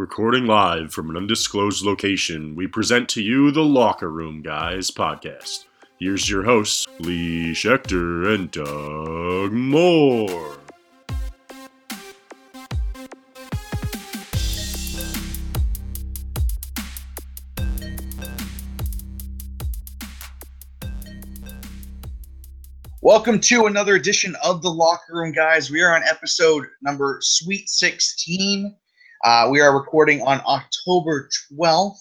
Recording live from an undisclosed location, we present to you the Locker Room Guys podcast. Here's your hosts, Lee Schechter and Doug Moore. Welcome to another edition of the Locker Room Guys. We are on episode number Sweet 16. Uh, we are recording on October 12th,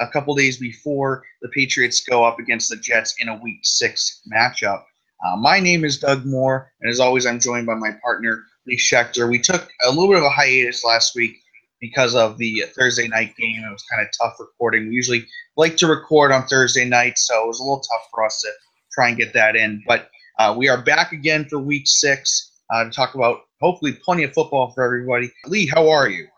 a couple days before the Patriots go up against the Jets in a Week 6 matchup. Uh, my name is Doug Moore, and as always, I'm joined by my partner, Lee Schechter. We took a little bit of a hiatus last week because of the Thursday night game. It was kind of tough recording. We usually like to record on Thursday night, so it was a little tough for us to try and get that in. But uh, we are back again for week six uh, to talk about hopefully plenty of football for everybody. Lee, how are you?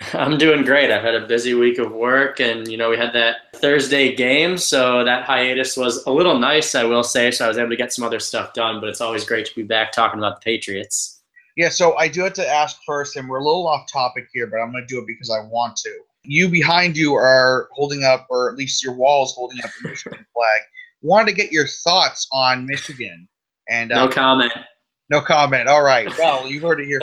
I'm doing great. I've had a busy week of work, and you know we had that Thursday game, so that hiatus was a little nice, I will say. So I was able to get some other stuff done, but it's always great to be back talking about the Patriots. Yeah, so I do have to ask first, and we're a little off topic here, but I'm going to do it because I want to. You behind you are holding up, or at least your wall is holding up the Michigan flag. Wanted to get your thoughts on Michigan. And uh, no comment. No comment. All right. Well, you've heard it here.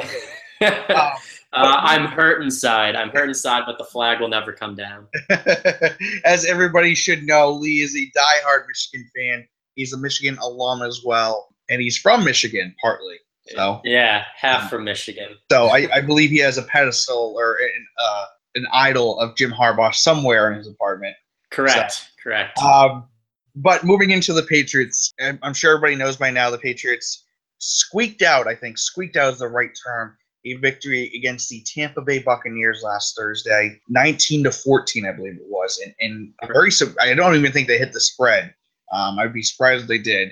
um, uh, I'm hurt inside. I'm hurt inside, but the flag will never come down. as everybody should know, Lee is a diehard Michigan fan. He's a Michigan alum as well, and he's from Michigan partly. So yeah, half from Michigan. So I, I believe he has a pedestal or an, uh, an idol of Jim Harbaugh somewhere in his apartment. Correct. So, correct. Um, but moving into the Patriots, I'm sure everybody knows by now the Patriots squeaked out. I think squeaked out is the right term a victory against the Tampa Bay Buccaneers last Thursday, 19 to 14, I believe it was. And, and very, I don't even think they hit the spread. Um, I'd be surprised if they did.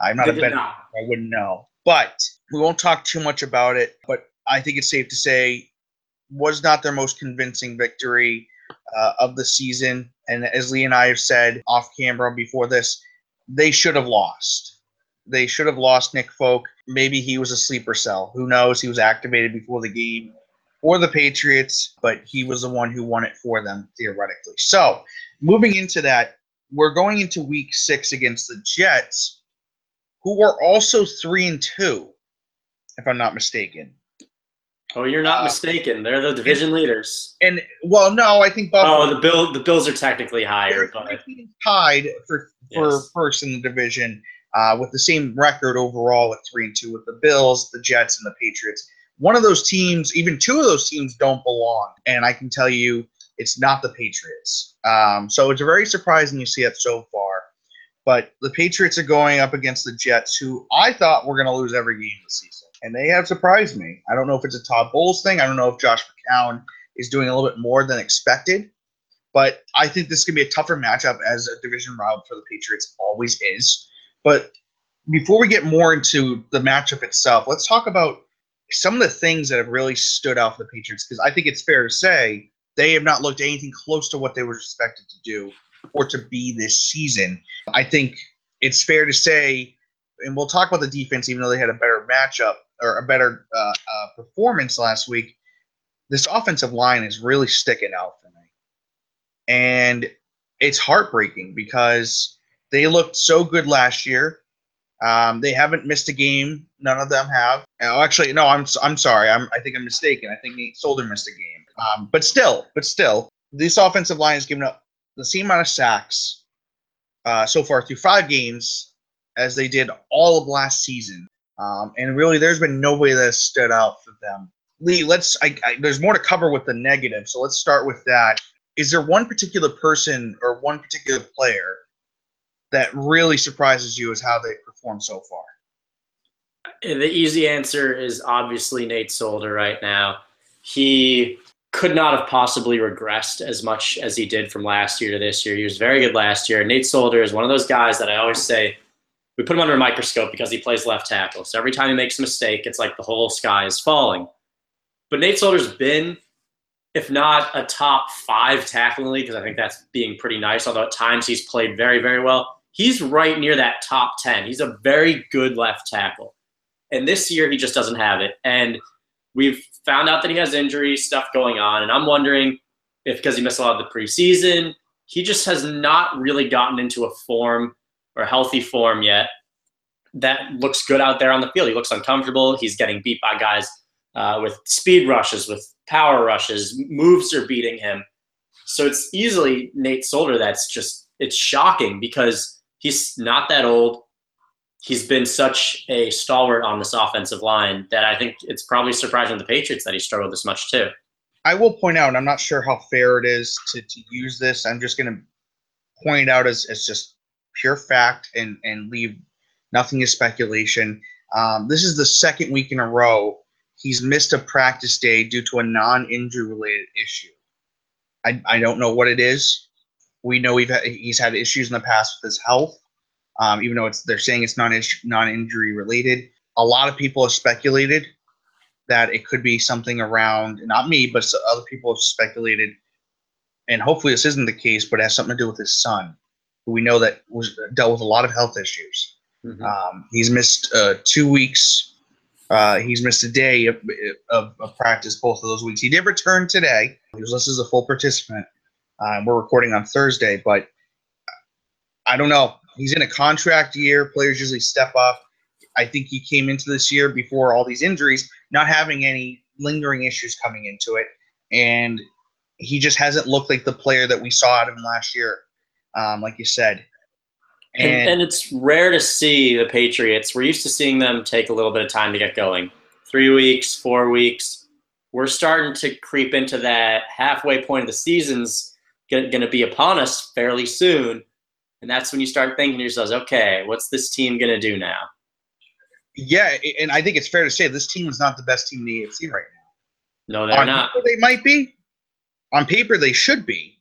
I'm not they a bettor. I wouldn't know. But we won't talk too much about it. But I think it's safe to say was not their most convincing victory uh, of the season. And as Lee and I have said off camera before this, they should have lost. They should have lost Nick Folk. Maybe he was a sleeper cell. Who knows? He was activated before the game for the Patriots, but he was the one who won it for them theoretically. So, moving into that, we're going into week six against the Jets, who are also three and two, if I'm not mistaken. Oh, you're not uh, mistaken. They're the division and, leaders. And well, no, I think Buffalo. Oh, the bill the Bills are technically higher, but tied for for yes. first in the division uh, with the same record overall at three and two with the Bills, the Jets, and the Patriots. One of those teams, even two of those teams, don't belong, and I can tell you it's not the Patriots. Um, so it's very surprising you see it so far. But the Patriots are going up against the Jets, who I thought were going to lose every game this season, and they have surprised me. I don't know if it's a Todd Bowles thing. I don't know if Josh McCown is doing a little bit more than expected. But I think this to be a tougher matchup as a division round for the Patriots always is. But before we get more into the matchup itself, let's talk about some of the things that have really stood out for the Patriots because I think it's fair to say they have not looked anything close to what they were expected to do or to be this season. I think it's fair to say, and we'll talk about the defense, even though they had a better matchup or a better uh, uh, performance last week. This offensive line is really sticking out for me. And it's heartbreaking because they looked so good last year. Um, they haven't missed a game. None of them have. Oh, actually, no. I'm I'm sorry. I'm I think I'm mistaken. I think Nate Solder missed a game. Um, but still, but still, this offensive line has given up the same amount of sacks uh, so far through five games as they did all of last season. Um, and really, there's been nobody that has stood out for them. Lee, let's. I, I, there's more to cover with the negative, so let's start with that. Is there one particular person or one particular player that really surprises you is how they performed so far? The easy answer is obviously Nate Solder right now. He could not have possibly regressed as much as he did from last year to this year. He was very good last year. Nate Solder is one of those guys that I always say we put him under a microscope because he plays left tackle. So every time he makes a mistake, it's like the whole sky is falling. But Nate Solder's been, if not a top five tackling league, because I think that's being pretty nice, although at times he's played very, very well he's right near that top 10. He's a very good left tackle. And this year, he just doesn't have it. And we've found out that he has injury stuff going on. And I'm wondering if because he missed a lot of the preseason. He just has not really gotten into a form or healthy form yet that looks good out there on the field. He looks uncomfortable. He's getting beat by guys uh, with speed rushes, with power rushes. Moves are beating him. So it's easily Nate Solder that's just it's shocking because he's not that old. He's been such a stalwart on this offensive line that I think it's probably surprising the Patriots that he struggled this much too. I will point out, I'm not sure how fair it is to, to use this. I'm just going to point out as, as just pure fact and, and leave nothing is speculation. Um, this is the second week in a row he's missed a practice day due to a non-injury related issue. I, I don't know what it is. We know we've had, he's had issues in the past with his health, um, even though it's they're saying it's non non-injury related. A lot of people have speculated that it could be something around not me, but other people have speculated, and hopefully this isn't the case, but it has something to do with his son, who we know that was dealt with a lot of health issues. Mm-hmm. Um, he's missed uh, two weeks. Uh, he's missed a day of, of, of, practice both of those weeks. He did return today. He was listed as a full participant. Uh, we're recording on Thursday, but I don't know. He's in a contract year. Players usually step up. I think he came into this year before all these injuries, not having any lingering issues coming into it, and he just hasn't looked like the player that we saw out of him last year. Um, like you said, and, and, and, it's rare to see the Patriots. We're used to seeing them take a little bit of time to get going. Three weeks, four weeks. We're starting to creep into that halfway point of the season's going to be upon us fairly soon. And that's when you start thinking to yourselves, okay, what's this team going to do now? Yeah, and I think it's fair to say this team is not the best team in the AFC right now. No, they're On not. They might be. On paper, they should be.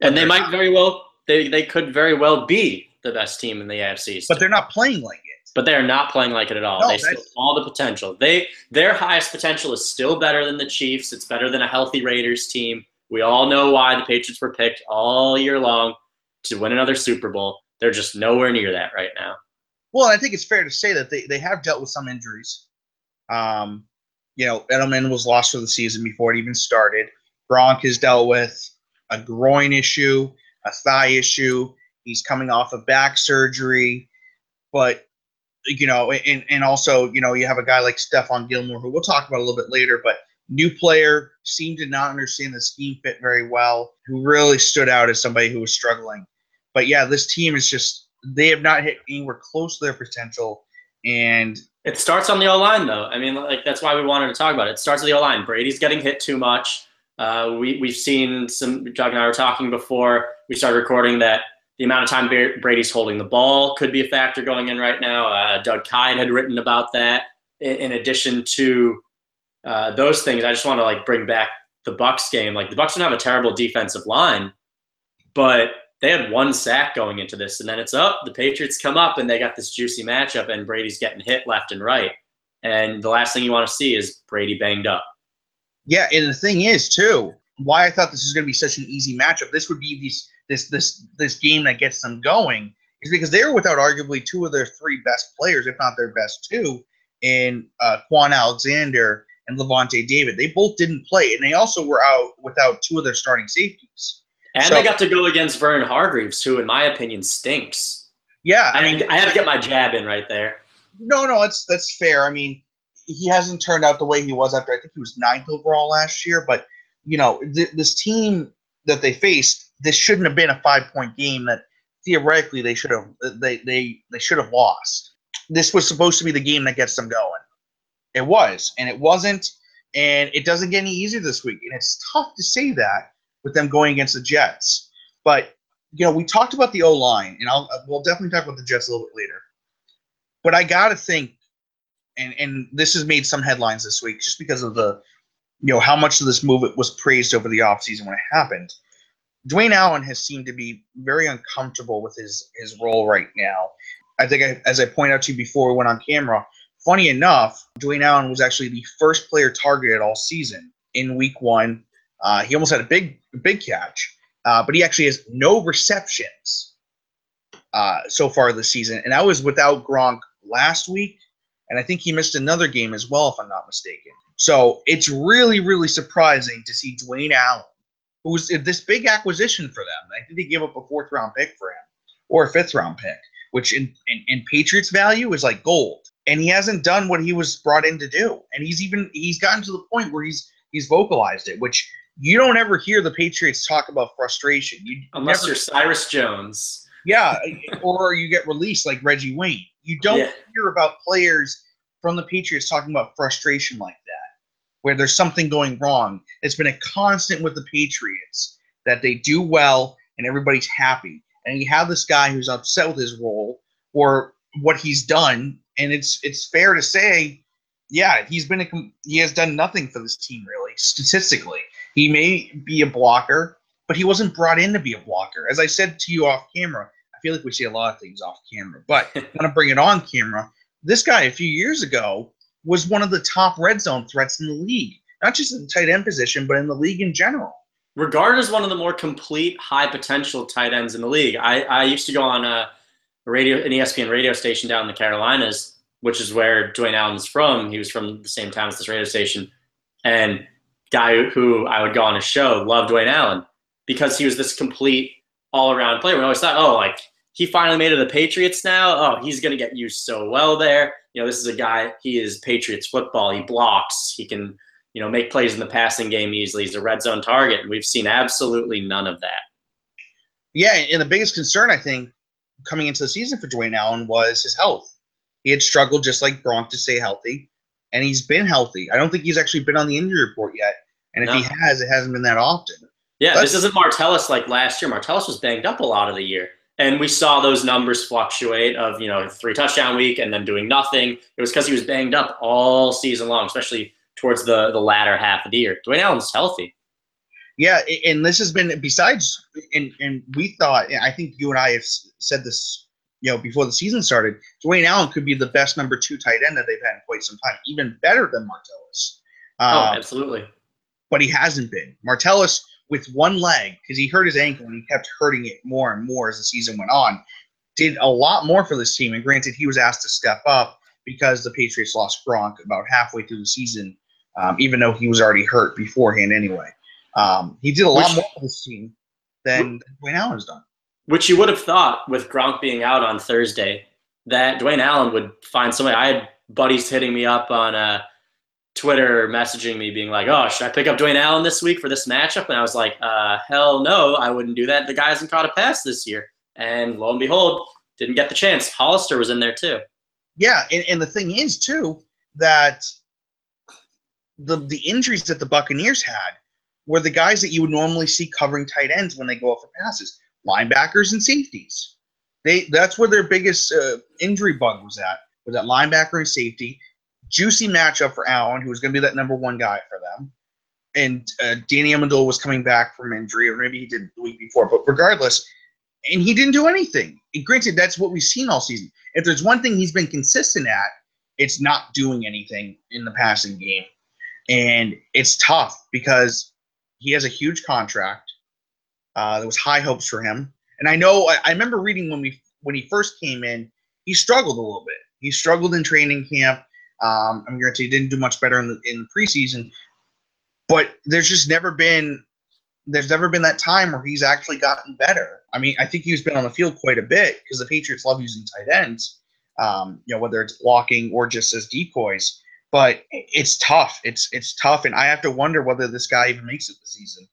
And they might not. very well. They they could very well be the best team in the AFC. But they're not playing like it. But they're not playing like it at all. No, they still all the potential. They their highest potential is still better than the Chiefs. It's better than a healthy Raiders team. We all know why the Patriots were picked all year long to win another Super Bowl. They're just nowhere near that right now. Well, I think it's fair to say that they, they have dealt with some injuries. Um, you know, Edelman was lost for the season before it even started. Gronk has dealt with a groin issue, a thigh issue. He's coming off of back surgery, but you know, and and also you know you have a guy like Stephon Gilmore who we'll talk about a little bit later, but new player seemed to not understand the scheme fit very well. Who really stood out as somebody who was struggling. But yeah, this team is just they have not hit anywhere close to their potential, and it starts on the O line though. I mean, like that's why we wanted to talk about it. It starts with the O line. Brady's getting hit too much. Uh, we we've seen some. Doug and I were talking before we started recording that the amount of time Brady's holding the ball could be a factor going in right now. Uh, Doug Kyed had written about that. In, in addition to uh, those things, I just want to like bring back the Bucks game. Like the Bucks don't have a terrible defensive line, but they had one sack going into this, and then it's up. The Patriots come up, and they got this juicy matchup, and Brady's getting hit left and right. And the last thing you want to see is Brady banged up. Yeah, and the thing is too, why I thought this was going to be such an easy matchup. This would be these this this this game that gets them going is because they were without arguably two of their three best players, if not their best two, in uh, Kwon Alexander and Lavonte David. They both didn't play, and they also were out without two of their starting safeties. And so, they got to go against Vernon Hargreaves, who, in my opinion, stinks. Yeah, I mean, I had to get my jab in right there. No, no, that's that's fair. I mean, he hasn't turned out the way he was after I think he was ninth overall last year. But you know, th- this team that they faced this shouldn't have been a five point game that theoretically they should have they they they should have lost. This was supposed to be the game that gets them going. It was, and it wasn't, and it doesn't get any easier this week. And it's tough to say that with them going against the Jets. But you know, we talked about the O line, and I'll we'll definitely talk about the Jets a little bit later. But I gotta think, and and this has made some headlines this week just because of the, you know, how much of this move it was praised over the offseason when it happened. Dwayne Allen has seemed to be very uncomfortable with his his role right now. I think, I, as I pointed out to you before we went on camera, funny enough, Dwayne Allen was actually the first player targeted all season in Week One. Uh, he almost had a big big catch, uh, but he actually has no receptions uh, so far this season, and that was without Gronk last week, and I think he missed another game as well, if I'm not mistaken. So it's really really surprising to see Dwayne Allen who's this big acquisition for them. I think they gave up a fourth round pick for him or a fifth round pick, which in, in, in Patriots value is like gold. And he hasn't done what he was brought in to do. And he's even he's gotten to the point where he's he's vocalized it, which you don't ever hear the Patriots talk about frustration. You Unless never, you're Cyrus Jones. Yeah, or you get released like Reggie Wayne. You don't yeah. hear about players from the Patriots talking about frustration like that, where there's something going wrong. It's been a constant with the Patriots that they do well and everybody's happy. And you have this guy who's upset with his role or what he's done, and it's it's fair to say, yeah, he's been a he has done nothing for this team really statistically. He may be a blocker, but he wasn't brought in to be a blocker. As I said to you off camera, I feel like we see a lot of things off camera, but I'm gonna bring it on camera. This guy a few years ago was one of the top red zone threats in the league, not just in the tight end position, but in the league in general. Regard as one of the more complete, high potential tight ends in the league. I, I used to go on a radio, an ESPN radio station down in the Carolinas, which is where Dwayne Allen is from. He was from the same town as this radio station, and guy who I would go on a show loved Dwayne Allen because he was this complete all around player. We always thought, oh, like he finally made it to the Patriots now. Oh, he's going to get used so well there. You know, this is a guy, he is Patriots football. He blocks, he can, you know, make plays in the passing game easily. He's a red zone target. And we've seen absolutely none of that. Yeah. And the biggest concern, I think, coming into the season for Dwayne Allen was his health. He had struggled just like Gronk to stay healthy, and he's been healthy. I don't think he's actually been on the injury report yet. And if no. he has, it hasn't been that often. Yeah, this isn't Martellus like last year. Martellus was banged up a lot of the year. And we saw those numbers fluctuate of, you know, three touchdown week and then doing nothing. It was because he was banged up all season long, especially towards the, the latter half of the year. Dwayne Allen's healthy. Yeah, and this has been besides, and and we thought, I think you and I have said this, you know, before the season started. Dwayne Allen could be the best number two tight end that they've had in quite some time, even better than Martellus. oh, uh, absolutely but he hasn't been. Martellus with one leg because he hurt his ankle and he kept hurting it more and more as the season went on. Did a lot more for this team, and granted, he was asked to step up because the Patriots lost Gronk about halfway through the season, um, even though he was already hurt beforehand anyway. Um, he did a lot which, more for this team than Dwayne Allen's done. Which you would have thought with Gronk being out on Thursday that Dwayne Allen would find somebody. I had buddies hitting me up on uh, Twitter messaging me being like, "Oh, should I pick up Dwayne Allen this week for this matchup?" And I was like, uh, "Hell no, I wouldn't do that. The guy hasn't caught a pass this year." And lo and behold, didn't get the chance. Hollister was in there too. Yeah, and, and the thing is too that the the injuries that the Buccaneers had were the guys that you would normally see covering tight ends when they go up for passes, linebackers and safeties. They that's where their biggest uh, injury bug was at was that linebacker and safety juicy matchup for Allen, who was going to be that number one guy for them. And uh, Danny Amendola was coming back from injury, or maybe he did the week before. But regardless, and he didn't do anything. And granted, that's what we've seen all season. If there's one thing he's been consistent at, it's not doing anything in the passing game. And it's tough because he has a huge contract. Uh, there was high hopes for him. And I know I, I remember reading when we when he first came in, he struggled a little bit. He struggled in training camp. Um, I'm going to guarantee he didn't do much better in the in the preseason, but there's just never been there's never been that time where he's actually gotten better. I mean, I think he's been on the field quite a bit because the Patriots love using tight ends, um, you know, whether it's blocking or just as decoys. But it's tough. It's it's tough, and I have to wonder whether this guy even makes it this season.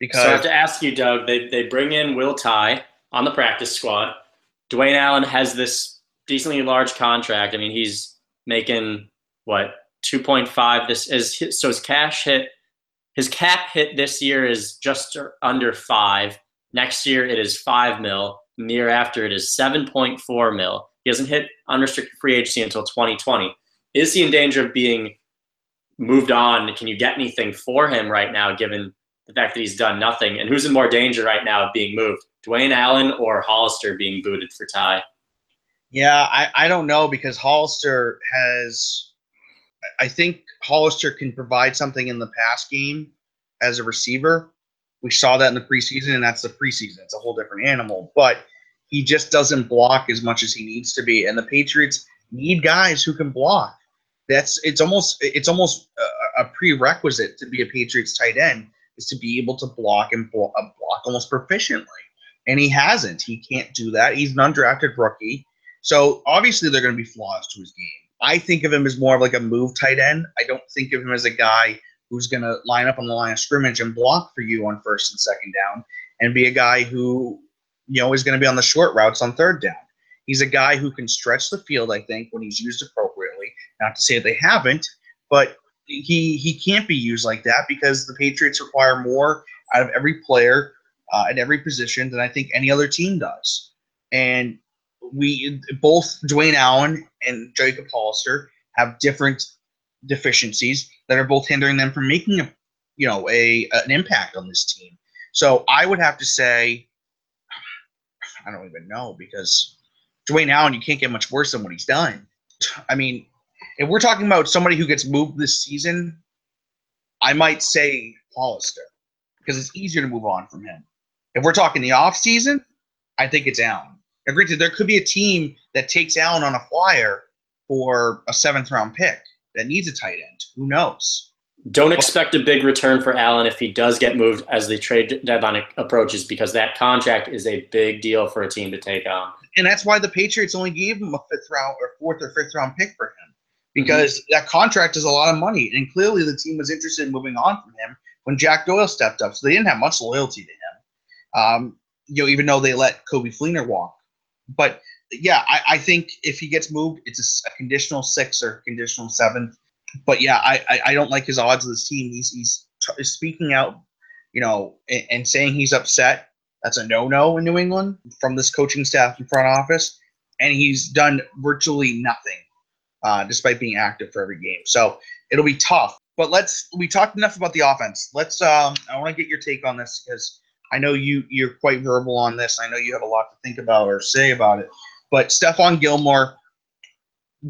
Because so I have to ask you, Doug. They they bring in Will Tye on the practice squad. Dwayne Allen has this decently large contract. I mean, he's making what 2.5 this is so his cash hit his cap hit this year is just er, under 5 next year it is 5 mil and the year after it is 7.4 mil he doesn't hit unrestricted free agency until 2020 is he in danger of being moved on can you get anything for him right now given the fact that he's done nothing and who's in more danger right now of being moved dwayne allen or hollister being booted for Tye yeah, I, I don't know because Hollister has. I think Hollister can provide something in the pass game as a receiver. We saw that in the preseason, and that's the preseason. It's a whole different animal. But he just doesn't block as much as he needs to be, and the Patriots need guys who can block. That's it's almost it's almost a, a prerequisite to be a Patriots tight end is to be able to block and block, uh, block almost proficiently. And he hasn't. He can't do that. He's an undrafted rookie. So obviously there are going to be flaws to his game. I think of him as more of like a move tight end. I don't think of him as a guy who's going to line up on the line of scrimmage and block for you on first and second down and be a guy who, you know, is going to be on the short routes on third down. He's a guy who can stretch the field, I think, when he's used appropriately. Not to say they haven't, but he he can't be used like that because the Patriots require more out of every player uh, at every position than I think any other team does. And we both Dwayne Allen and Jacob Hollister have different deficiencies that are both hindering them from making a you know a an impact on this team. So I would have to say I don't even know because Dwayne Allen you can't get much worse than what he's done. I mean, if we're talking about somebody who gets moved this season, I might say Hollister because it's easier to move on from him. If we're talking the off season, I think it's Allen. Granted, there could be a team that takes Allen on a flyer for a seventh round pick that needs a tight end. Who knows? Don't expect a big return for Allen if he does get moved as the trade deadline approaches, because that contract is a big deal for a team to take on. And that's why the Patriots only gave him a fifth round or fourth or fifth round pick for him, because mm-hmm. that contract is a lot of money. And clearly, the team was interested in moving on from him when Jack Doyle stepped up, so they didn't have much loyalty to him. Um, you know, even though they let Coby Fleener walk, but yeah, I, I think if he gets moved, it's a, a conditional six or conditional seven. But yeah, I, I, I, don't like his odds of this team. He's he's t- speaking out, you know, and, and saying he's upset. That's a no no in New England from this coaching staff and front office, and he's done virtually nothing, uh, despite being active for every game. So it'll be tough. But let's we talked enough about the offense. Let's um I want to get your take on this because I know you you're quite verbal on this. I know you have a lot to think about or say about it. But Stephon Gilmore,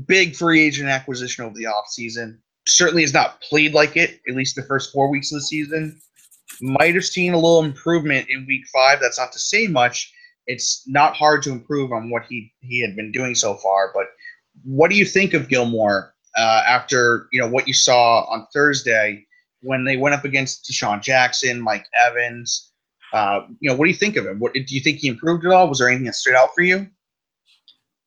big free agent acquisition over the offseason. Certainly has not played like it, at least the first four weeks of the season. Might have seen a little improvement in week five. That's not to say much. It's not hard to improve on what he, he had been doing so far. But what do you think of Gilmore uh, after you know what you saw on Thursday when they went up against DeSean Jackson, Mike Evans, uh, you know, what do you think of him? What do you think he improved at all? Was there anything that stood out for you?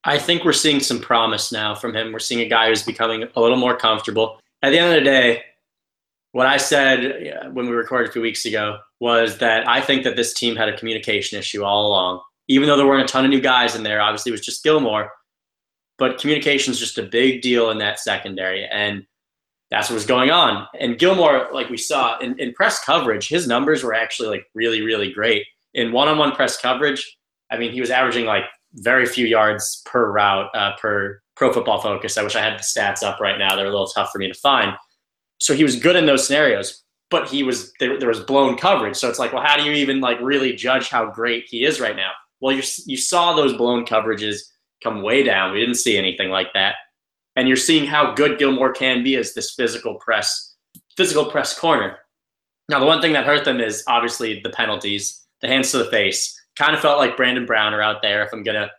I think we're seeing some promise now from him. We're seeing a guy who's becoming a little more comfortable. At the end of the day, what I said when we recorded a few weeks ago was that I think that this team had a communication issue all along. Even though there weren't a ton of new guys in there, obviously it was just Gilmore, but communication is just a big deal in that secondary. And that's what was going on. And Gilmore, like we saw in, in press coverage, his numbers were actually like really, really great. In one on one press coverage, I mean, he was averaging like very few yards per route uh, per pro football focus. I wish I had the stats up right now. They're a little tough for me to find. So he was good in those scenarios, but he was there, there was blown coverage. So it's like, well, how do you even like really judge how great he is right now? Well, you you saw those blown coverages come way down. We didn't see anything like that and you're seeing how good Gilmore can be as this physical press, physical press corner. Now, the one thing that hurt them is obviously the penalties, the hands to the face. Kind of felt like Brandon Browner out there. If I'm gonna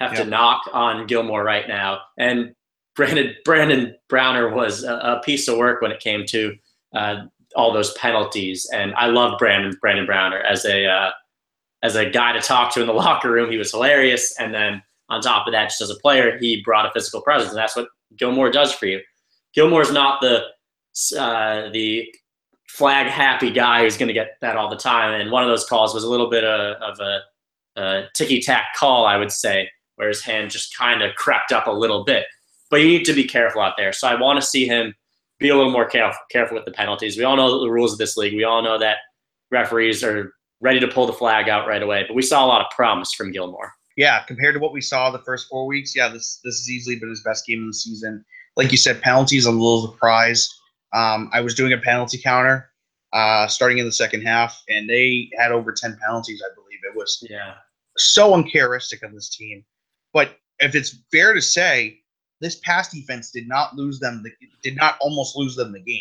have to knock on Gilmore right now, and Brandon Brandon Browner was a, a piece of work when it came to uh, all those penalties, and I love Brandon Brandon Browner as a uh, as a guy to talk to in the locker room. He was hilarious, and then on top of that, just as a player, he brought a physical presence, and that's what Gilmore does for you. Gilmore is not the uh, the flag happy guy who's going to get that all the time. And one of those calls was a little bit of, of a, a ticky tack call, I would say, where his hand just kind of crept up a little bit. But you need to be careful out there. So I want to see him be a little more careful, careful with the penalties. We all know the rules of this league. We all know that referees are ready to pull the flag out right away. But we saw a lot of promise from Gilmore yeah, compared to what we saw the first four weeks, yeah, this this has easily been his best game of the season. Like you said, penalties. I'm a little surprised. Um, I was doing a penalty counter uh, starting in the second half, and they had over ten penalties. I believe it was. Yeah. So uncharacteristic of this team. But if it's fair to say, this pass defense did not lose them. The, did not almost lose them the game.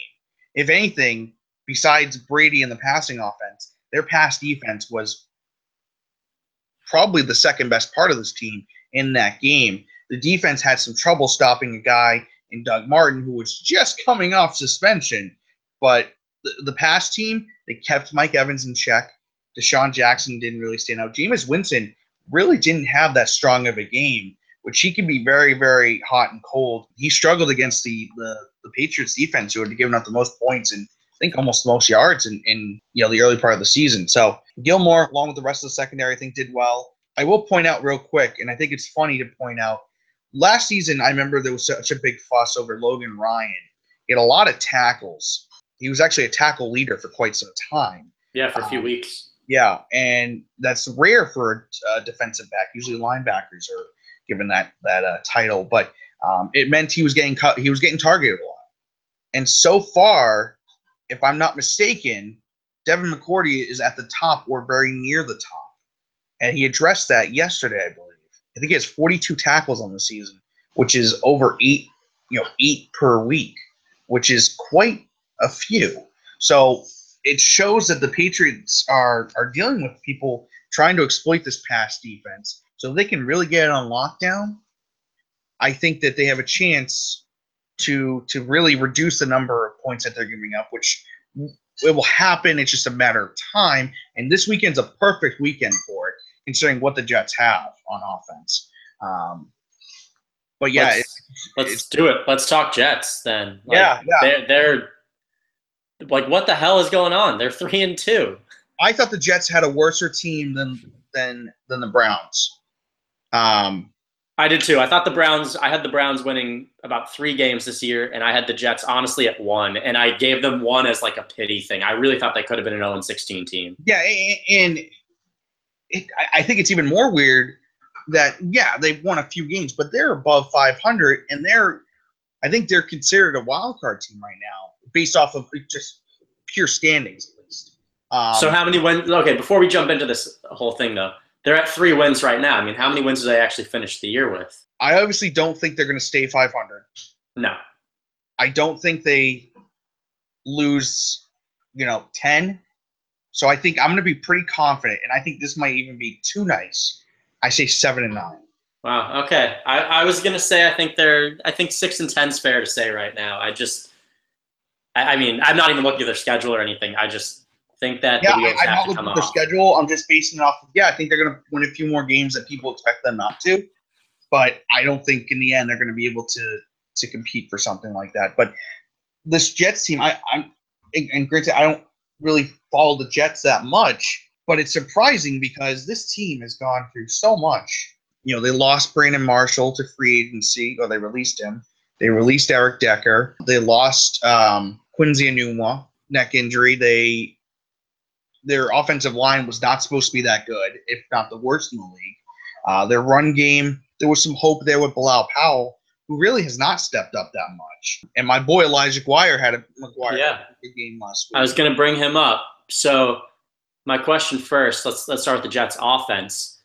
If anything, besides Brady and the passing offense, their pass defense was probably the second best part of this team in that game. The defense had some trouble stopping a guy in Doug Martin who was just coming off suspension, but the, the past team, they kept Mike Evans in check. DeSean Jackson didn't really stand out. Jameis Winston really didn't have that strong of a game, which he can be very, very hot and cold. He struggled against the the, the Patriots defense, who had given up the most points and think almost the most yards in, in you know the early part of the season. So Gilmore, along with the rest of the secondary, I think did well. I will point out real quick, and I think it's funny to point out. Last season, I remember there was such a big fuss over Logan Ryan. He had a lot of tackles. He was actually a tackle leader for quite some time. Yeah, for a few um, weeks. Yeah, and that's rare for a defensive back. Usually, linebackers are given that that uh, title, but um, it meant he was getting cut. He was getting targeted a lot. And so far, if I'm not mistaken, Devin McCourty is at the top or very near the top, and he addressed that yesterday, I believe. I think he has 42 tackles on the season, which is over eight, you know, eight per week, which is quite a few. So it shows that the Patriots are are dealing with people trying to exploit this pass defense, so they can really get it on lockdown. I think that they have a chance to to really reduce the number of points that they're giving up, which it will happen. It's just a matter of time. And this weekend's a perfect weekend for it, considering what the Jets have on offense. Um, but yeah, let's, let's it's, do it. Let's talk Jets then. Like, yeah, yeah. They're, they're like, what the hell is going on? They're three and two. I thought the Jets had a worser team than than than the Browns. Um, I did too. I thought the Browns. I had the Browns winning about three games this year, and I had the Jets honestly at one, and I gave them one as like a pity thing. I really thought they could have been an 0 16 team. Yeah, and it, I think it's even more weird that yeah they've won a few games, but they're above 500, and they're I think they're considered a wild card team right now based off of just pure standings at least. Um, so how many wins? Okay, before we jump into this whole thing though, they're at three wins right now. I mean, how many wins did they actually finish the year with? I obviously don't think they're going to stay 500. No. I don't think they lose, you know, 10. So I think I'm going to be pretty confident, and I think this might even be too nice. I say seven and nine. Wow. Okay. I, I was gonna say I think they're I think six and ten's fair to say right now. I just I, I mean I'm not even looking at their schedule or anything. I just think that yeah, I, am not looking at the schedule. I'm just basing it off. Of, yeah, I think they're going to win a few more games that people expect them not to, but I don't think in the end they're going to be able to to compete for something like that. But this Jets team, I, I'm and granted, I don't really follow the Jets that much, but it's surprising because this team has gone through so much. You know, they lost Brandon Marshall to free agency, or they released him. They released Eric Decker. They lost um, Quincy Enunwa, neck injury. They their offensive line was not supposed to be that good, if not the worst in the league. Uh, their run game, there was some hope there with Bilal Powell, who really has not stepped up that much. And my boy Elijah McGuire had a McGuire yeah. a game last week. I was going to bring him up. So my question first, let's let's start with the Jets offense.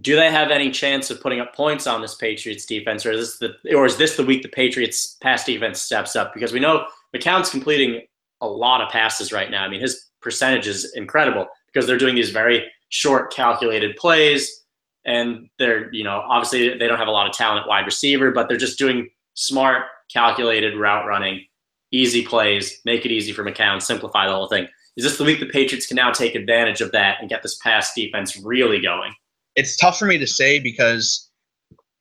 Do they have any chance of putting up points on this Patriots defense, or is this the or is this the week the Patriots pass defense steps up? Because we know McCown's completing a lot of passes right now. I mean, his percentage is incredible because they're doing these very short, calculated plays. And they're, you know, obviously they don't have a lot of talent wide receiver, but they're just doing smart, calculated route running, easy plays, make it easy for McCown, simplify the whole thing. Is this the week the Patriots can now take advantage of that and get this pass defense really going? It's tough for me to say because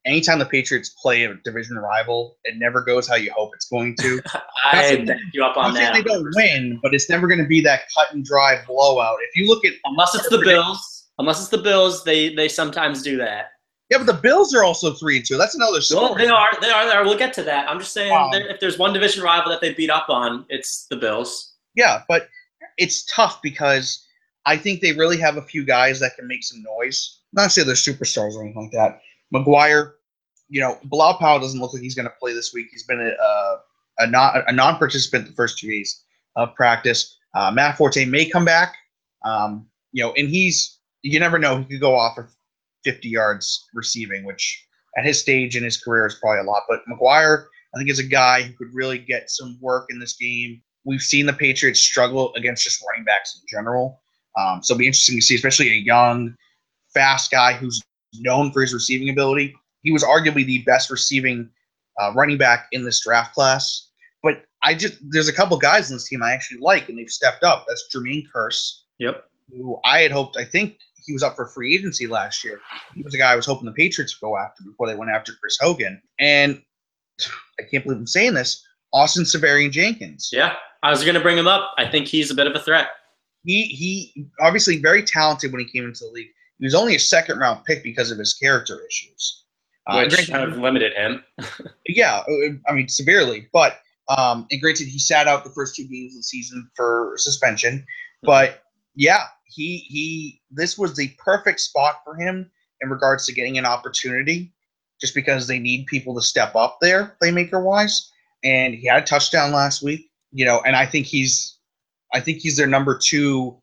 anytime the Patriots play a division rival, it never goes how you hope it's going to. I back you up on that. They don't win, but it's never going to be that cut and dry blowout. If you look at unless it's the Bills, unless it's the Bills, they they sometimes do that. Yeah, but the Bills are also three and two. That's another story. Well, they are. They are. There. We'll get to that. I'm just saying, um, if there's one division rival that they beat up on, it's the Bills. Yeah, but it's tough because I think they really have a few guys that can make some noise. Not say they're superstars or anything like that, McGuire, you know, Powell doesn't look like he's going to play this week. He's been a, a, a, non, a non-participant the first two days of practice. Uh, Matt Forte may come back, um, you know, and he's you never know. He could go off for 50 yards receiving, which at his stage in his career is probably a lot. But McGuire, I think, is a guy who could really get some work in this game. We've seen the Patriots struggle against just running backs in general. Um, so it'll be interesting to see, especially a young, fast guy who's known for his receiving ability he was arguably the best receiving uh, running back in this draft class. But I just there's a couple guys in this team I actually like, and they've stepped up. That's Jermaine Kearse. Yep. Who I had hoped. I think he was up for free agency last year. He was a guy I was hoping the Patriots would go after before they went after Chris Hogan. And I can't believe I'm saying this. Austin Seferian-Jenkins. Yeah, I was going to bring him up. I think he's a bit of a threat. He he obviously very talented when he came into the league. He was only a second round pick because of his character issues, uh, which kind of limited him. yeah, uh, I mean severely. But um, and granted, he sat out the first two games of the season for suspension. But yeah, he he this was the perfect spot for him in regards to getting an opportunity, just because they need people to step up there, playmaker wise. And he had a touchdown last week, you know, and I think he's I think he's their number two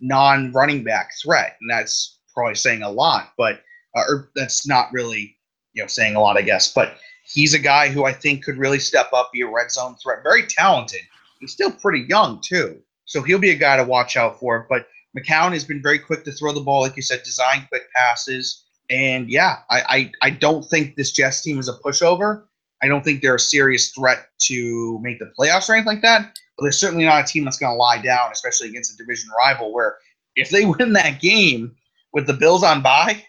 non running back threat. And that's probably saying a lot, but uh, or that's not really, you know, saying a lot, I guess. But he's a guy who I think could really step up, be a red zone threat. Very talented. He's still pretty young too, so he'll be a guy to watch out for. But McCown has been very quick to throw the ball, like you said, design quick passes. And yeah, I, I, I don't think this Jets team is a pushover. I don't think they're a serious threat to make the playoffs or anything like that. But they're certainly not a team that's going to lie down, especially against a division rival. Where if they win that game with the Bills on bye,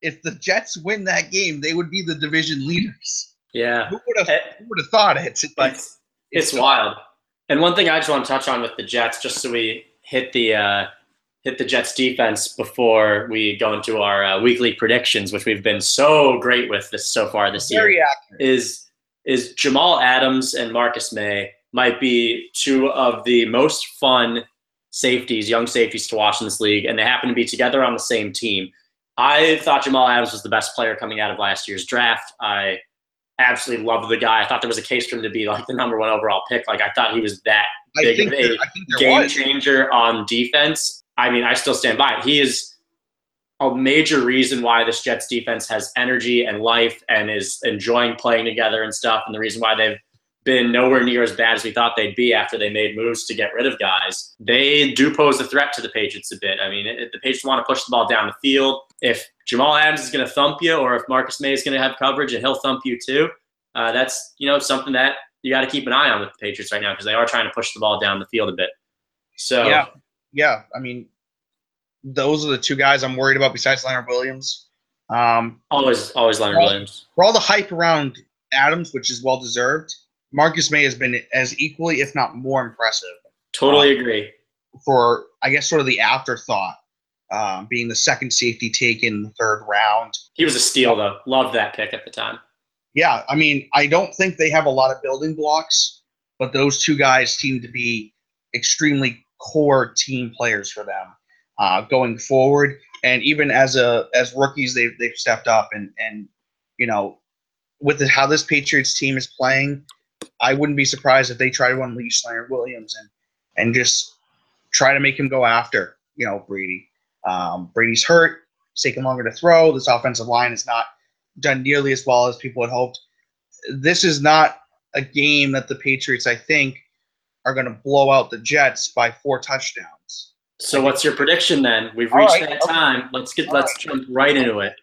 if the Jets win that game, they would be the division leaders. Yeah, who would have eh, who would have thought it? But it's, it's, it's wild. And one thing I just want to touch on with the Jets, just so we hit the uh, hit the Jets defense before we go into our uh, weekly predictions, which we've been so great with this so far this Very year. Accurate. Is is Jamal Adams and Marcus Maye might be two of the most fun safeties, young safeties to watch in this league, and they happen to be together on the same team. I thought Jamal Adams was the best player coming out of last year's draft. I absolutely loved the guy. I thought there was a case for him to be like the number one overall pick. Like I thought he was that big of a game was. changer on defense. I mean, I still stand by it. He is a major reason why this Jets defense has energy and life and is enjoying playing together and stuff. And the reason why they've been nowhere near as bad as we thought they'd be after they made moves to get rid of guys. They do pose a threat to the Patriots a bit. I mean, if the Patriots want to push the ball down the field, if Jamal Adams is going to thump you, or if Marcus Maye is going to have coverage and he'll thump you too, uh, that's you know something that you got to keep an eye on with the Patriots right now because they are trying to push the ball down the field a bit. So yeah, yeah. I mean, those are the two guys I'm worried about besides Leonard Williams. Um, always, always Leonard for all, Williams. For all the hype around Adams, which is well deserved, Marcus Maye has been as equally, if not more, impressive. Totally um, agree. For I guess sort of the afterthought, um, being the second safety taken in the third round. He was a steal, though. Loved that pick at the time. Yeah, I mean, I don't think they have a lot of building blocks, but those two guys seem to be extremely core team players for them uh, going forward. And even as a as rookies, they've they've stepped up and and you know with the, how this Patriots team is playing, I wouldn't be surprised if they try to unleash Leonard Williams and and just try to make him go after you know Brady. Um, Brady's hurt; it's taking longer to throw. This offensive line is not done nearly as well as people had hoped. This is not a game that the Patriots, I think, are going to blow out the Jets by four touchdowns. So, what's your prediction then? We've reached right, that okay. time. Let's get All let's right. jump right into it.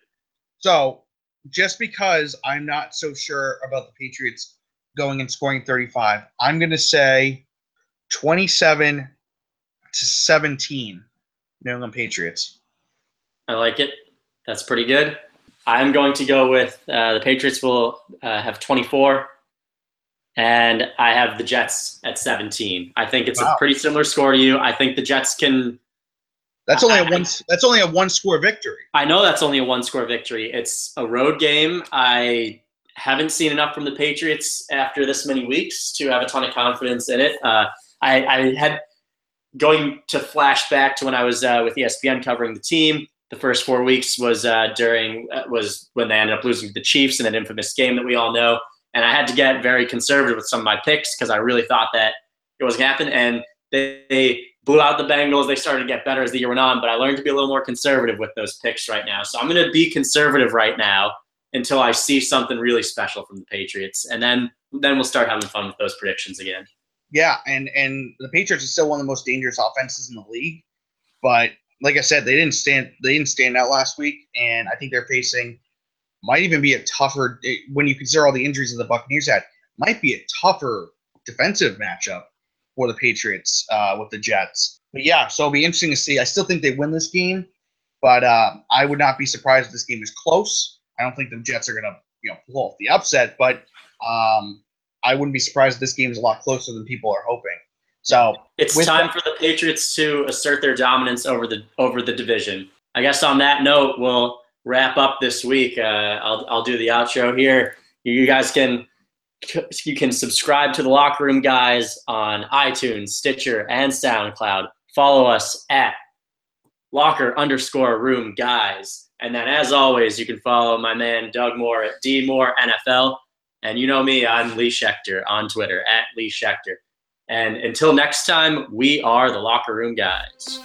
So, just because I'm not so sure about the Patriots going and scoring 35. I'm going to say 27 to 17 New England Patriots. I like it. That's pretty good. I'm going to go with uh, the Patriots will uh, have 24, and I have the Jets at 17. I think it's wow. a pretty similar score to you. I think the Jets can. That's only a one. That's only a one score victory. I know that's only a one score victory. It's a road game. I haven't seen enough from the Patriots after this many weeks to have a ton of confidence in it. Uh, I, I, had going to flash back to when I was uh, with ESPN covering the team. The first four weeks was uh, during uh, was when they ended up losing to the Chiefs in an infamous game that we all know. And I had to get very conservative with some of my picks because I really thought that it was going to happen. And they, they blew out the Bengals. They started to get better as the year went on, but I learned to be a little more conservative with those picks right now. So I'm going to be conservative right now until I see something really special from the Patriots, and then then we'll start having fun with those predictions again. Yeah, and and the Patriots are still one of the most dangerous offenses in the league, but like I said, they didn't stand they didn't stand out last week, and I think they're facing might even be a tougher when you consider all the injuries that the Buccaneers had. Might be a tougher defensive matchup for the Patriots uh, with the Jets. But yeah, so it'll be interesting to see. I still think they win this game, but uh, I would not be surprised if this game is close. I don't think the Jets are going to you know pull off the upset, but um, I wouldn't be surprised if this game is a lot closer than people are hoping. So it's time that, for the Patriots to assert their dominance over the over the division. I guess on that note, we'll wrap up this week. Uh, I'll I'll do the outro here. You guys can you can subscribe to the Locker Room Guys on iTunes, Stitcher, and SoundCloud. Follow us at Locker underscore Room Guys. And then, as always, you can follow my man Doug Moore at D Moore NFL. And you know me, I'm Lee Schechter on Twitter at Lee Schechter. And until next time, we are the Locker Room Guys.